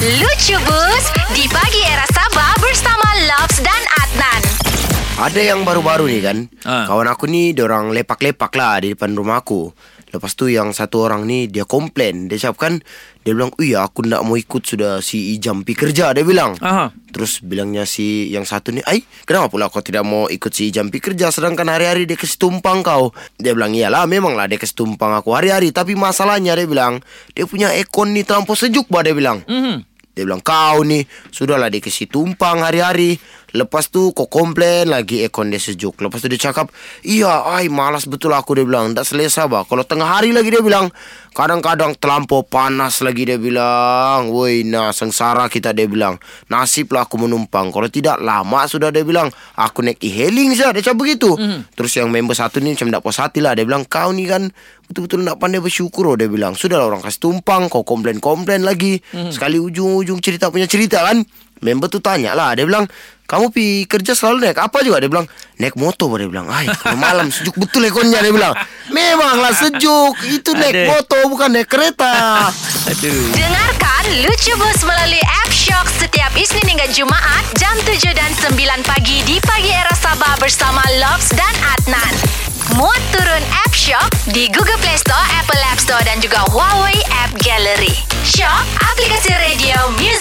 Lucu Bus Di pagi era Sabah Bersama Loves dan Adnan. Ada yang baru-baru ni kan? Ha. Kawan aku ni Diorang lepak-lepak lah Di depan rumah aku. Lepas tu yang satu orang ni Dia komplain. Dia cakap kan Dia bilang Ui aku nak mau ikut sudah Si Ijam pi kerja Dia bilang. Aha. Terus bilangnya si yang satu ni Ai kenapa pula kau tidak mau ikut si Ijam pi kerja Sedangkan hari-hari dia kasih tumpang kau? Dia bilang iyalah memanglah dia kasih tumpang aku hari-hari. Tapi masalahnya dia bilang Dia punya ekon ni terlampau sejuk bah dia bilang. Mhm. Dia bilang kau ni Sudahlah dia kasih tumpang hari-hari. Lepas tu kau komplain lagi Ekon dia sejuk. Lepas tu dia cakap Iya ay malas betul aku dia bilang. Tak selesa bah. Kalau tengah hari lagi dia bilang Kadang-kadang terlampau panas lagi dia bilang. Woi nah sengsara kita dia bilang. Nasib lah aku menumpang. Kalau tidak lama sudah dia bilang. Aku naik e-hailing saja Dia cakap begitu. Mm. Terus yang member satu ni macam tak puas hati lah. Dia bilang kau ni kan Betul-betul nak pandai bersyukur oh, Dia bilang. Sudahlah orang kasih tumpang Kau komplain-komplain lagi. Mm. Sekali ujung-ujung cerita punya cerita kan Member tu tanya lah Dia bilang Kamu pi kerja selalu naik apa juga? Dia bilang Naik motor Dia bilang. Ay kalau malam sejuk betul ekonnya Dia bilang. Memanglah sejuk. Itu naik Aduh. motor bukan naik kereta. Aduh. Dengarkan Lucu Bus melalui App Shock Setiap Isnin hingga Jumaat Jam 7 dan 9 pagi Di pagi era Sabah Bersama Loves dan Adnan. Muat turun App Shock Di Google Play Store Apple App Store Dan juga Huawei App Gallery. Shock Aplikasi radio Music